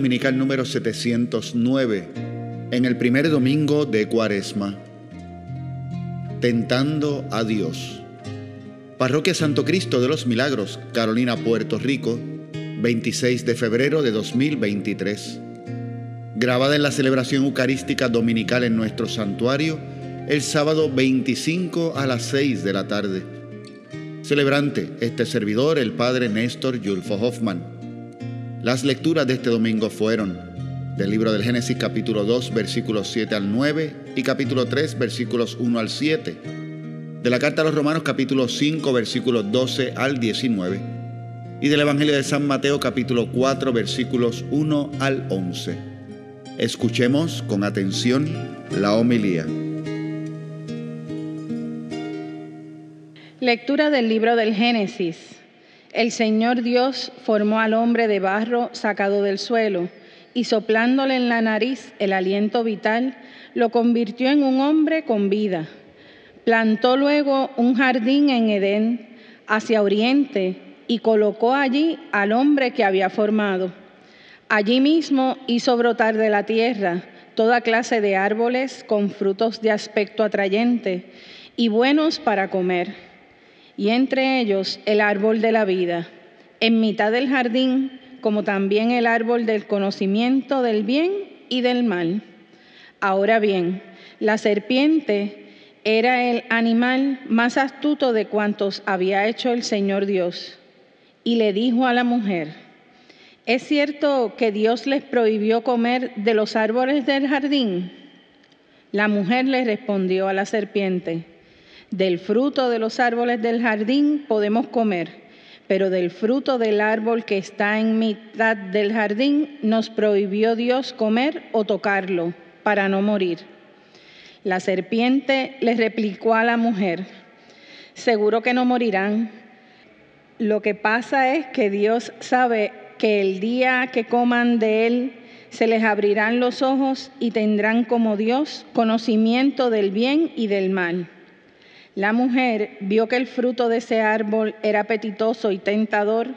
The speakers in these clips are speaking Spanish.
Dominical número 709, en el primer domingo de Cuaresma. Tentando a Dios. Parroquia Santo Cristo de los Milagros, Carolina, Puerto Rico, 26 de febrero de 2023. Grabada en la celebración eucarística dominical en nuestro santuario, el sábado 25 a las 6 de la tarde. Celebrante, este servidor, el padre Néstor Yulfo Hoffman. Las lecturas de este domingo fueron del libro del Génesis capítulo 2 versículos 7 al 9 y capítulo 3 versículos 1 al 7, de la carta a los Romanos capítulo 5 versículos 12 al 19 y del Evangelio de San Mateo capítulo 4 versículos 1 al 11. Escuchemos con atención la homilía. Lectura del libro del Génesis. El Señor Dios formó al hombre de barro sacado del suelo y soplándole en la nariz el aliento vital, lo convirtió en un hombre con vida. Plantó luego un jardín en Edén hacia oriente y colocó allí al hombre que había formado. Allí mismo hizo brotar de la tierra toda clase de árboles con frutos de aspecto atrayente y buenos para comer y entre ellos el árbol de la vida, en mitad del jardín, como también el árbol del conocimiento del bien y del mal. Ahora bien, la serpiente era el animal más astuto de cuantos había hecho el Señor Dios, y le dijo a la mujer, ¿es cierto que Dios les prohibió comer de los árboles del jardín? La mujer le respondió a la serpiente, del fruto de los árboles del jardín podemos comer, pero del fruto del árbol que está en mitad del jardín nos prohibió Dios comer o tocarlo para no morir. La serpiente le replicó a la mujer, seguro que no morirán. Lo que pasa es que Dios sabe que el día que coman de él se les abrirán los ojos y tendrán como Dios conocimiento del bien y del mal. La mujer vio que el fruto de ese árbol era apetitoso y tentador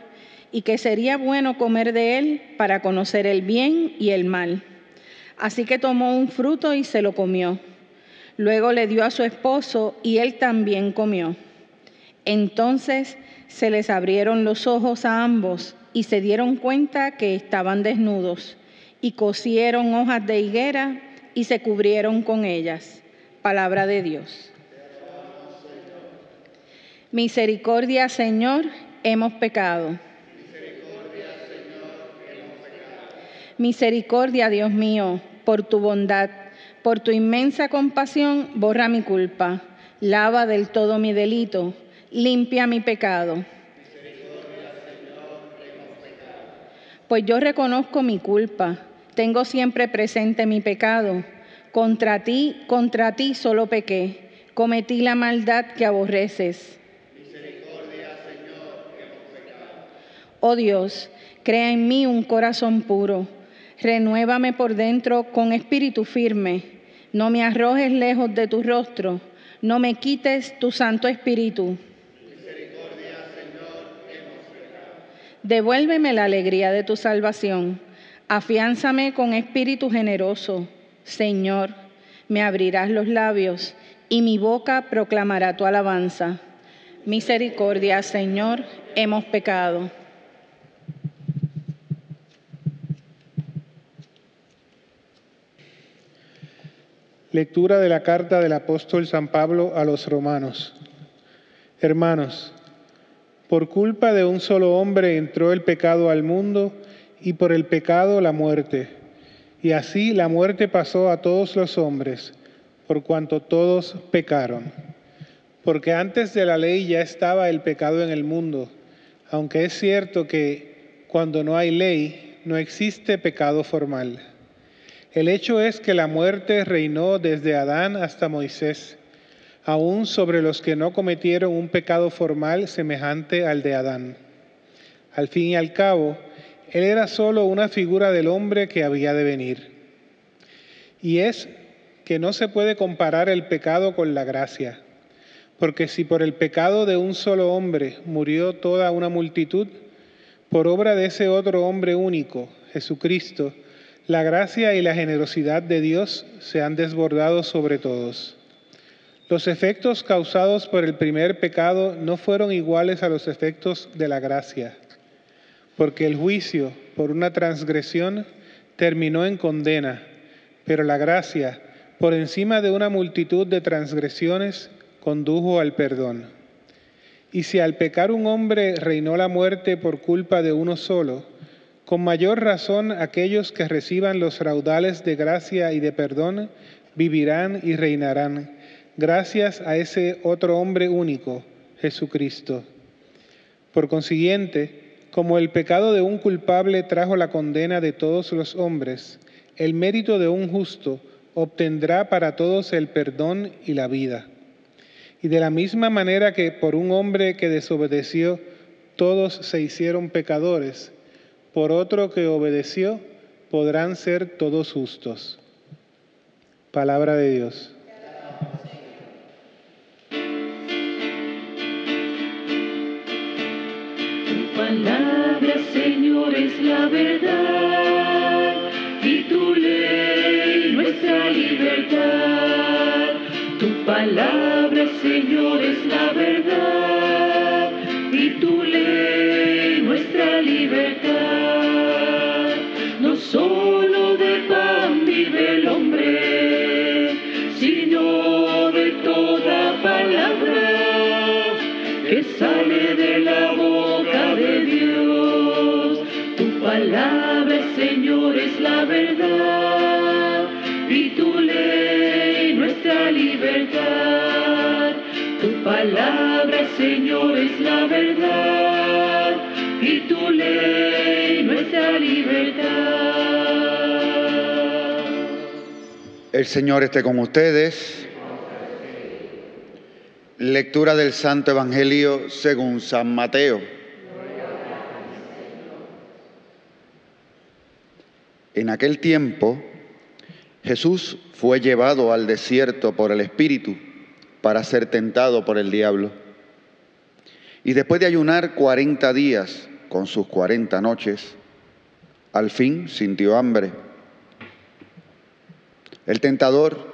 y que sería bueno comer de él para conocer el bien y el mal. Así que tomó un fruto y se lo comió. Luego le dio a su esposo y él también comió. Entonces se les abrieron los ojos a ambos y se dieron cuenta que estaban desnudos y cosieron hojas de higuera y se cubrieron con ellas. Palabra de Dios. Misericordia, Señor, hemos pecado. Misericordia, Dios mío, por tu bondad, por tu inmensa compasión, borra mi culpa, lava del todo mi delito, limpia mi pecado. Pues yo reconozco mi culpa, tengo siempre presente mi pecado. Contra ti, contra ti solo pequé, cometí la maldad que aborreces. Oh Dios, crea en mí un corazón puro, renuévame por dentro con espíritu firme, no me arrojes lejos de tu rostro, no me quites tu santo espíritu. Devuélveme la alegría de tu salvación, afiánzame con espíritu generoso. Señor, me abrirás los labios y mi boca proclamará tu alabanza. Misericordia, Señor, hemos pecado. Lectura de la carta del apóstol San Pablo a los romanos. Hermanos, por culpa de un solo hombre entró el pecado al mundo y por el pecado la muerte. Y así la muerte pasó a todos los hombres, por cuanto todos pecaron. Porque antes de la ley ya estaba el pecado en el mundo, aunque es cierto que cuando no hay ley no existe pecado formal. El hecho es que la muerte reinó desde Adán hasta Moisés, aún sobre los que no cometieron un pecado formal semejante al de Adán. Al fin y al cabo, él era solo una figura del hombre que había de venir. Y es que no se puede comparar el pecado con la gracia, porque si por el pecado de un solo hombre murió toda una multitud, por obra de ese otro hombre único, Jesucristo, la gracia y la generosidad de Dios se han desbordado sobre todos. Los efectos causados por el primer pecado no fueron iguales a los efectos de la gracia, porque el juicio por una transgresión terminó en condena, pero la gracia, por encima de una multitud de transgresiones, condujo al perdón. Y si al pecar un hombre reinó la muerte por culpa de uno solo, con mayor razón aquellos que reciban los raudales de gracia y de perdón vivirán y reinarán, gracias a ese otro hombre único, Jesucristo. Por consiguiente, como el pecado de un culpable trajo la condena de todos los hombres, el mérito de un justo obtendrá para todos el perdón y la vida. Y de la misma manera que por un hombre que desobedeció, todos se hicieron pecadores, por otro que obedeció, podrán ser todos justos. Palabra de Dios. Tu palabra, Señor, es la verdad y tu ley nuestra libertad. Tu palabra, Señor, es la verdad tu ley nuestra libertad. El Señor esté con ustedes. Lectura del Santo Evangelio según San Mateo. En aquel tiempo, Jesús fue llevado al desierto por el Espíritu para ser tentado por el diablo. Y después de ayunar cuarenta días con sus cuarenta noches, al fin sintió hambre. El tentador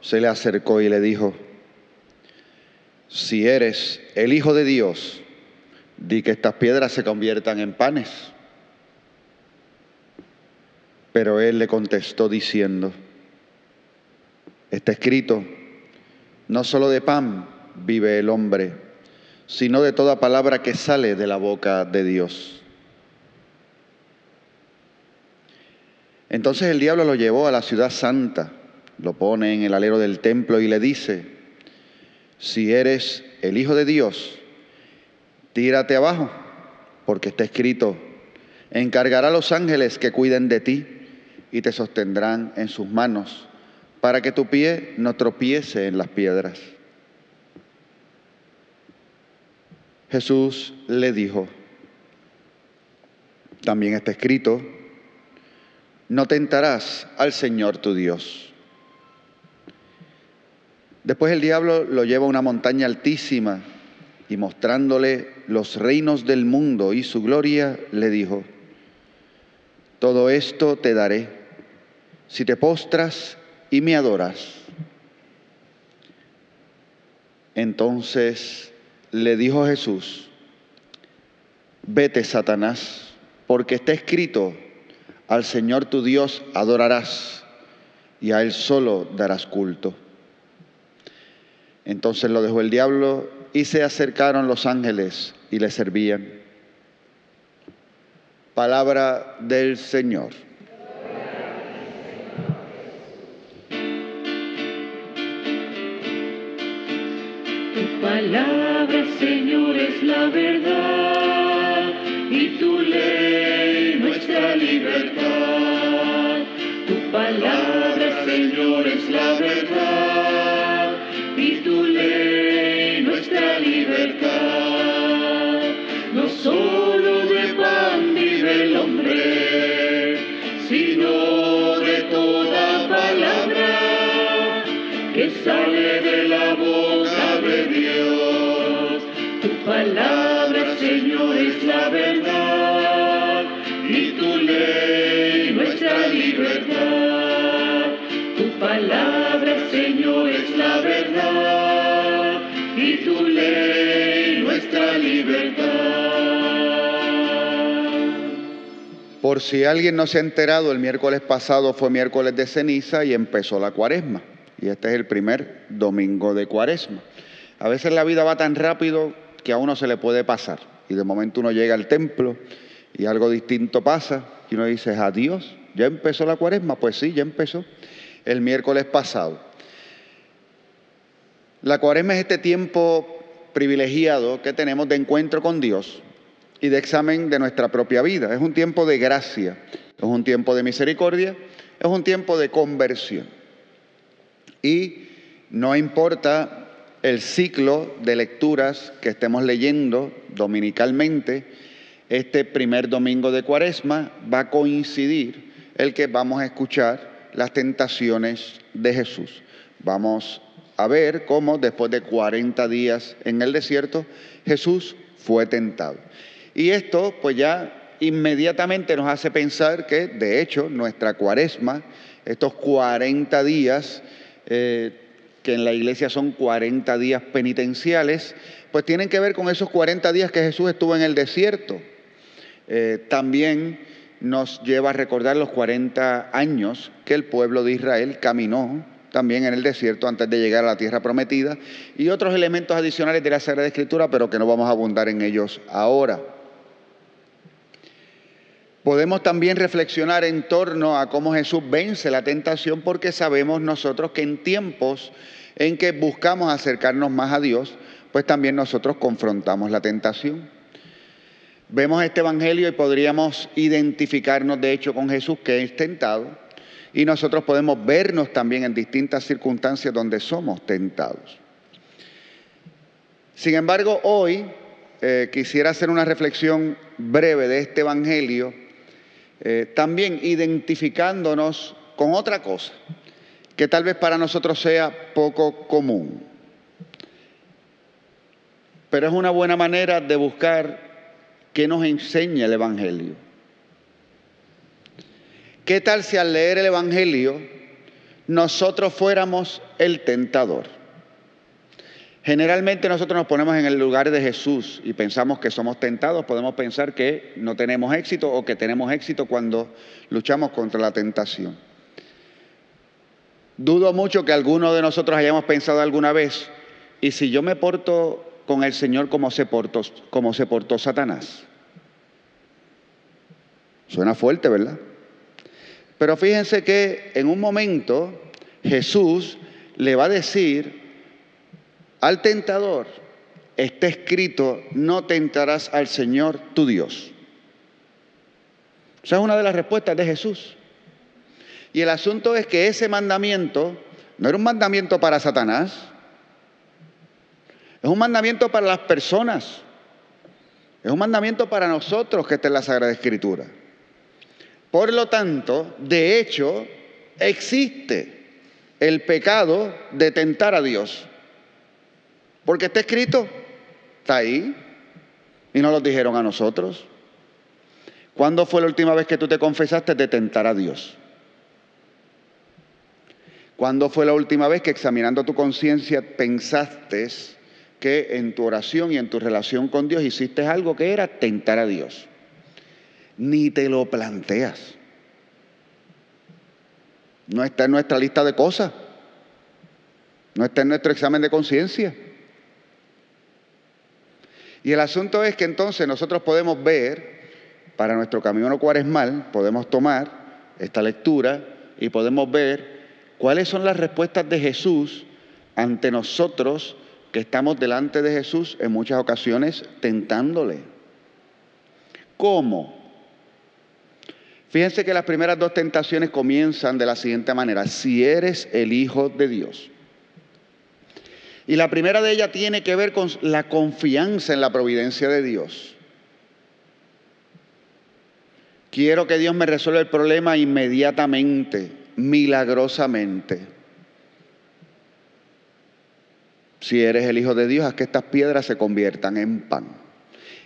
se le acercó y le dijo, si eres el Hijo de Dios, di que estas piedras se conviertan en panes. Pero él le contestó diciendo, está escrito, no solo de pan vive el hombre, sino de toda palabra que sale de la boca de Dios. Entonces el diablo lo llevó a la ciudad santa, lo pone en el alero del templo y le dice, si eres el Hijo de Dios, tírate abajo, porque está escrito, encargará a los ángeles que cuiden de ti y te sostendrán en sus manos, para que tu pie no tropiece en las piedras. Jesús le dijo, también está escrito, no tentarás al Señor tu Dios. Después el diablo lo lleva a una montaña altísima y mostrándole los reinos del mundo y su gloria, le dijo, todo esto te daré si te postras y me adoras. Entonces le dijo Jesús, vete Satanás, porque está escrito, al Señor tu Dios adorarás y a Él solo darás culto. Entonces lo dejó el diablo y se acercaron los ángeles y le servían. Palabra del Señor. La verdad Tu palabra, Señor, es la verdad y tu ley nuestra libertad. Por si alguien no se ha enterado, el miércoles pasado fue miércoles de ceniza y empezó la cuaresma. Y este es el primer domingo de cuaresma. A veces la vida va tan rápido que a uno se le puede pasar. Y de momento uno llega al templo y algo distinto pasa y uno dice, adiós, ya empezó la cuaresma. Pues sí, ya empezó el miércoles pasado. La cuaresma es este tiempo privilegiado que tenemos de encuentro con Dios y de examen de nuestra propia vida. Es un tiempo de gracia, es un tiempo de misericordia, es un tiempo de conversión. Y no importa el ciclo de lecturas que estemos leyendo dominicalmente, este primer domingo de cuaresma va a coincidir el que vamos a escuchar las tentaciones de Jesús. Vamos a ver cómo después de 40 días en el desierto Jesús fue tentado. Y esto pues ya inmediatamente nos hace pensar que de hecho nuestra cuaresma, estos 40 días, eh, que en la iglesia son 40 días penitenciales, pues tienen que ver con esos 40 días que Jesús estuvo en el desierto. Eh, también nos lleva a recordar los 40 años que el pueblo de Israel caminó también en el desierto antes de llegar a la tierra prometida y otros elementos adicionales de la Sagrada Escritura, pero que no vamos a abundar en ellos ahora. Podemos también reflexionar en torno a cómo Jesús vence la tentación porque sabemos nosotros que en tiempos en que buscamos acercarnos más a Dios, pues también nosotros confrontamos la tentación. Vemos este Evangelio y podríamos identificarnos de hecho con Jesús que es tentado y nosotros podemos vernos también en distintas circunstancias donde somos tentados. Sin embargo, hoy eh, quisiera hacer una reflexión breve de este Evangelio, eh, también identificándonos con otra cosa que tal vez para nosotros sea poco común. Pero es una buena manera de buscar qué nos enseña el Evangelio. ¿Qué tal si al leer el Evangelio nosotros fuéramos el tentador? Generalmente nosotros nos ponemos en el lugar de Jesús y pensamos que somos tentados, podemos pensar que no tenemos éxito o que tenemos éxito cuando luchamos contra la tentación. Dudo mucho que alguno de nosotros hayamos pensado alguna vez, ¿y si yo me porto con el Señor como se portó, como se portó Satanás? Suena fuerte, ¿verdad? Pero fíjense que en un momento Jesús le va a decir al tentador, está escrito, no tentarás al Señor tu Dios. Esa es una de las respuestas de Jesús. Y el asunto es que ese mandamiento no era un mandamiento para Satanás, es un mandamiento para las personas, es un mandamiento para nosotros que está en la Sagrada Escritura. Por lo tanto, de hecho, existe el pecado de tentar a Dios. Porque está escrito, está ahí, y no lo dijeron a nosotros. ¿Cuándo fue la última vez que tú te confesaste de tentar a Dios? ¿Cuándo fue la última vez que examinando tu conciencia pensaste que en tu oración y en tu relación con Dios hiciste algo que era tentar a Dios? Ni te lo planteas. No está en nuestra lista de cosas. No está en nuestro examen de conciencia. Y el asunto es que entonces nosotros podemos ver, para nuestro camino cuaresmal, podemos tomar esta lectura y podemos ver cuáles son las respuestas de Jesús ante nosotros que estamos delante de Jesús en muchas ocasiones tentándole. ¿Cómo? Fíjense que las primeras dos tentaciones comienzan de la siguiente manera, si eres el Hijo de Dios. Y la primera de ellas tiene que ver con la confianza en la providencia de Dios. Quiero que Dios me resuelva el problema inmediatamente, milagrosamente. Si eres el Hijo de Dios, haz que estas piedras se conviertan en pan.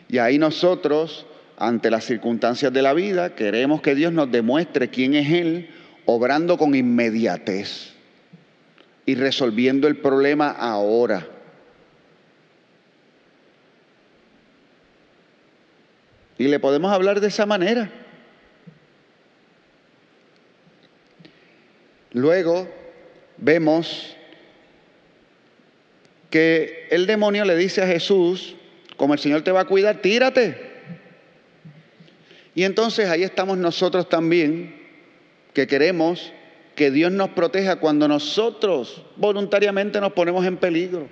Y ahí nosotros ante las circunstancias de la vida, queremos que Dios nos demuestre quién es Él obrando con inmediatez y resolviendo el problema ahora. Y le podemos hablar de esa manera. Luego vemos que el demonio le dice a Jesús, como el Señor te va a cuidar, tírate. Y entonces ahí estamos nosotros también, que queremos que Dios nos proteja cuando nosotros voluntariamente nos ponemos en peligro.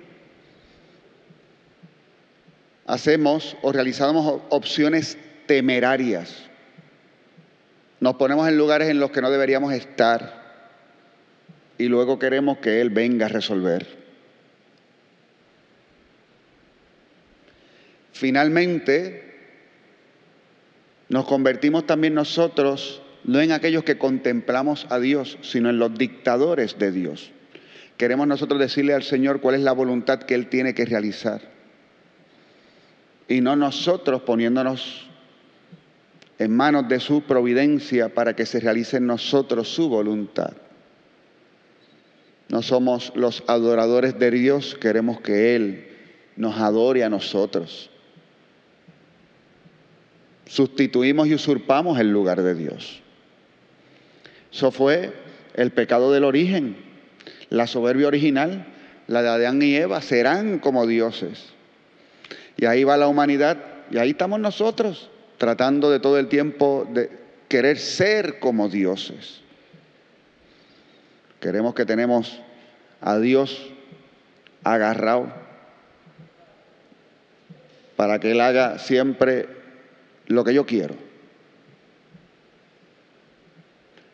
Hacemos o realizamos opciones temerarias. Nos ponemos en lugares en los que no deberíamos estar y luego queremos que Él venga a resolver. Finalmente, nos convertimos también nosotros no en aquellos que contemplamos a Dios, sino en los dictadores de Dios. Queremos nosotros decirle al Señor cuál es la voluntad que Él tiene que realizar. Y no nosotros poniéndonos en manos de su providencia para que se realice en nosotros su voluntad. No somos los adoradores de Dios, queremos que Él nos adore a nosotros. Sustituimos y usurpamos el lugar de Dios. Eso fue el pecado del origen, la soberbia original, la de Adán y Eva, serán como dioses. Y ahí va la humanidad, y ahí estamos nosotros, tratando de todo el tiempo de querer ser como dioses. Queremos que tenemos a Dios agarrado para que Él haga siempre lo que yo quiero.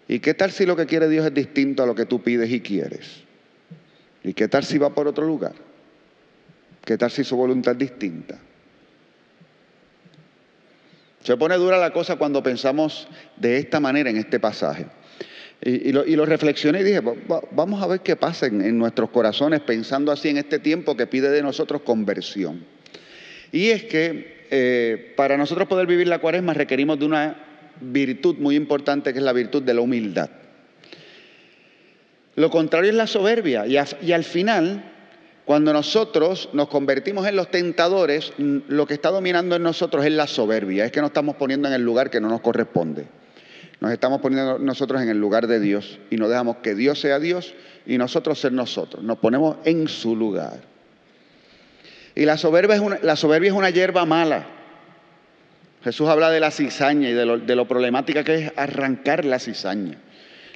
¿Y qué tal si lo que quiere Dios es distinto a lo que tú pides y quieres? ¿Y qué tal si va por otro lugar? ¿Qué tal si su voluntad es distinta? Se pone dura la cosa cuando pensamos de esta manera en este pasaje. Y, lo, reflexioné y dije, vamos a ver qué pasa en, nuestros corazones pensando así en este tiempo que pide de nosotros conversión. Y es que eh, para nosotros poder vivir la cuaresma requerimos de una virtud muy importante que es la virtud de la humildad. Lo contrario es la soberbia y, y al final, cuando nosotros nos convertimos en los tentadores, lo que está dominando en nosotros es la soberbia, es que nos estamos poniendo en el lugar que no nos corresponde. Nos estamos poniendo nosotros en el lugar de Dios y no dejamos que Dios sea Dios y nosotros ser nosotros. Nos ponemos en su lugar. Y la soberbia es una, la soberbia es una hierba mala. Jesús habla de la cizaña y de lo, problemática que es arrancar la cizaña.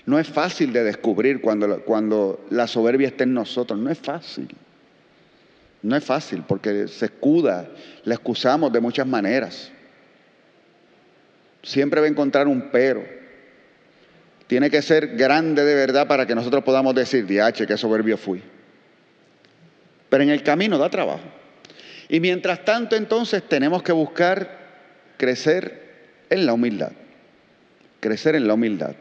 No es fácil de descubrir cuando, cuando la soberbia está en nosotros, no es fácil. No es fácil porque se escuda, la excusamos de muchas maneras. Siempre va a encontrar un pero. Tiene que ser grande de verdad para que nosotros podamos decir, diache, qué soberbio fui. Pero en el camino da trabajo. Y mientras tanto entonces tenemos que buscar crecer en la humildad. Crecer en la humildad.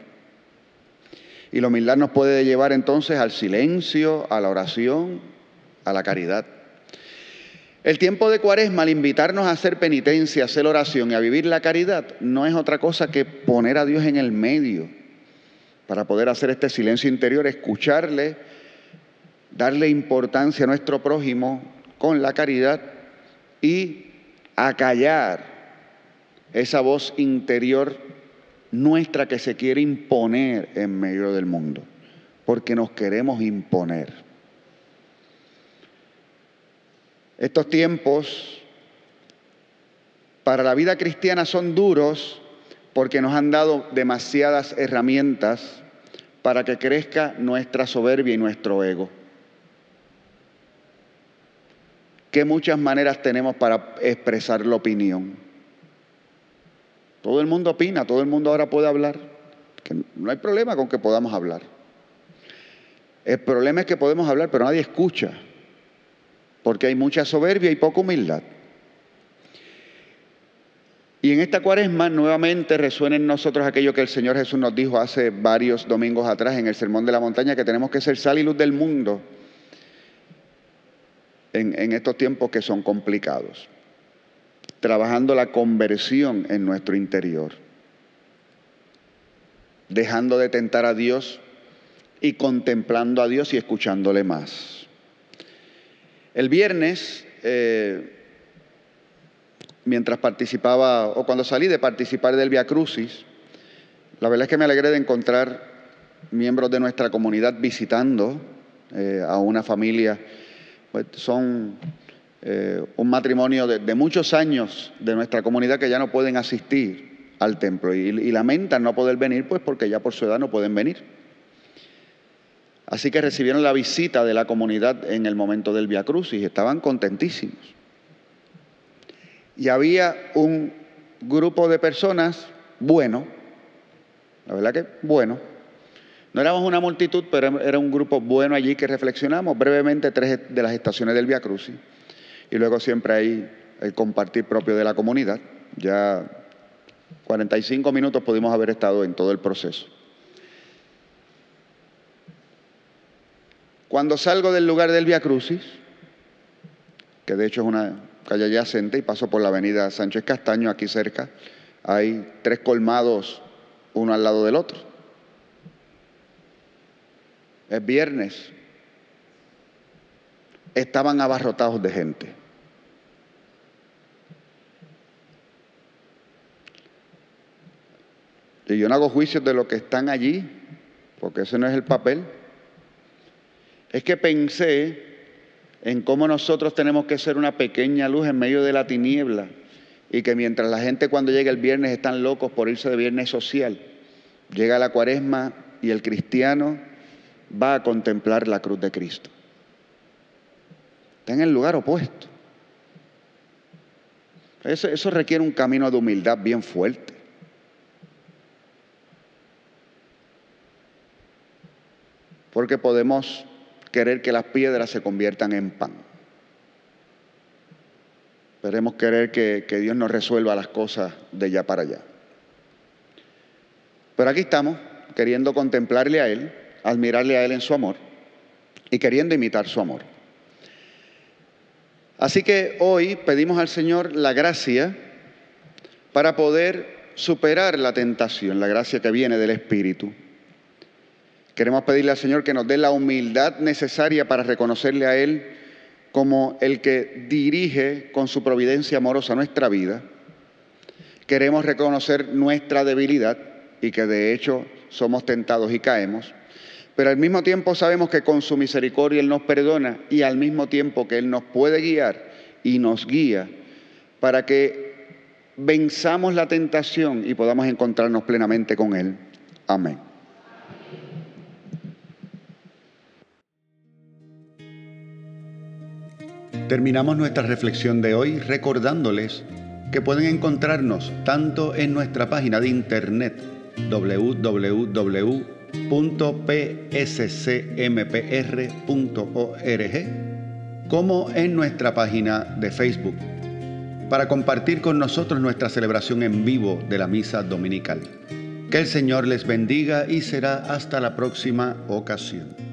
Y la humildad nos puede llevar entonces al silencio, a la oración, a la caridad. El tiempo de cuaresma, al invitarnos a hacer penitencia, a hacer oración y a vivir la caridad, no es otra cosa que poner a Dios en el medio para poder hacer este silencio interior, escucharle, darle importancia a nuestro prójimo con la caridad y acallar esa voz interior nuestra que se quiere imponer en medio del mundo, porque nos queremos imponer. Estos tiempos para la vida cristiana son duros porque nos han dado demasiadas herramientas para que crezca nuestra soberbia y nuestro ego. ¿Qué muchas maneras tenemos para expresar la opinión? Todo el mundo opina, todo el mundo ahora puede hablar. no hay problema con que podamos hablar. El problema es que podemos hablar, pero nadie escucha, porque hay mucha soberbia y poca humildad. Y en esta cuaresma nuevamente resuena en nosotros aquello que el Señor Jesús nos dijo hace varios domingos atrás en el Sermón de la Montaña, que tenemos que ser sal y luz del mundo en estos tiempos que son complicados trabajando la conversión en nuestro interior. dejando de tentar a Dios y contemplando a Dios y escuchándole más. El viernes, eh, mientras participaba, o cuando salí de participar del Via Crucis, la verdad es que me alegré de encontrar miembros de nuestra comunidad visitando eh, a una familia. Pues, son eh, un matrimonio de, muchos años de nuestra comunidad que ya no pueden asistir al templo y, lamentan no poder venir, pues porque ya por su edad no pueden venir. Así que recibieron la visita de la comunidad en el momento del Via Crucis y estaban contentísimos. Y había un grupo de personas bueno, la verdad que bueno. No éramos una multitud, pero era un grupo bueno allí que reflexionamos brevemente tres de las estaciones del Via Crucis. Y luego siempre hay el compartir propio de la comunidad. Ya 45 minutos pudimos haber estado en todo el proceso. Cuando salgo del lugar del Via Crucis, que de hecho es una calle adyacente y paso por la avenida Sánchez Castaño, aquí cerca, hay tres colmados uno al lado del otro. Es viernes. Estaban abarrotados de gente. Y yo no hago juicios de lo que están allí, porque ese no es el papel es que pensé en cómo nosotros tenemos que ser una pequeña luz en medio de la tiniebla y que mientras la gente cuando llega el viernes están locos por irse de viernes social, llega la cuaresma y el cristiano va a contemplar la cruz de Cristo. Está en el lugar opuesto. Eso, eso requiere un camino de humildad bien fuerte. Porque podemos querer que las piedras se conviertan en pan. Queremos querer que, que Dios nos resuelva las cosas de allá para allá. Pero aquí estamos, queriendo contemplarle a Él, admirarle a Él en su amor y queriendo imitar su amor. Así que hoy pedimos al Señor la gracia para poder superar la tentación, la gracia que viene del Espíritu Queremos pedirle al Señor que nos dé la humildad necesaria para reconocerle a Él como el que dirige con su providencia amorosa nuestra vida. Queremos reconocer nuestra debilidad y que de hecho somos tentados y caemos. Pero al mismo tiempo sabemos que con su misericordia Él nos perdona y al mismo tiempo que Él nos puede guiar y nos guía para que venzamos la tentación y podamos encontrarnos plenamente con Él. Amén. Terminamos nuestra reflexión de hoy recordándoles que pueden encontrarnos tanto en nuestra página de internet www.pscmpr.org como en nuestra página de Facebook para compartir con nosotros nuestra celebración en vivo de la misa dominical. Que el Señor les bendiga y será hasta la próxima ocasión.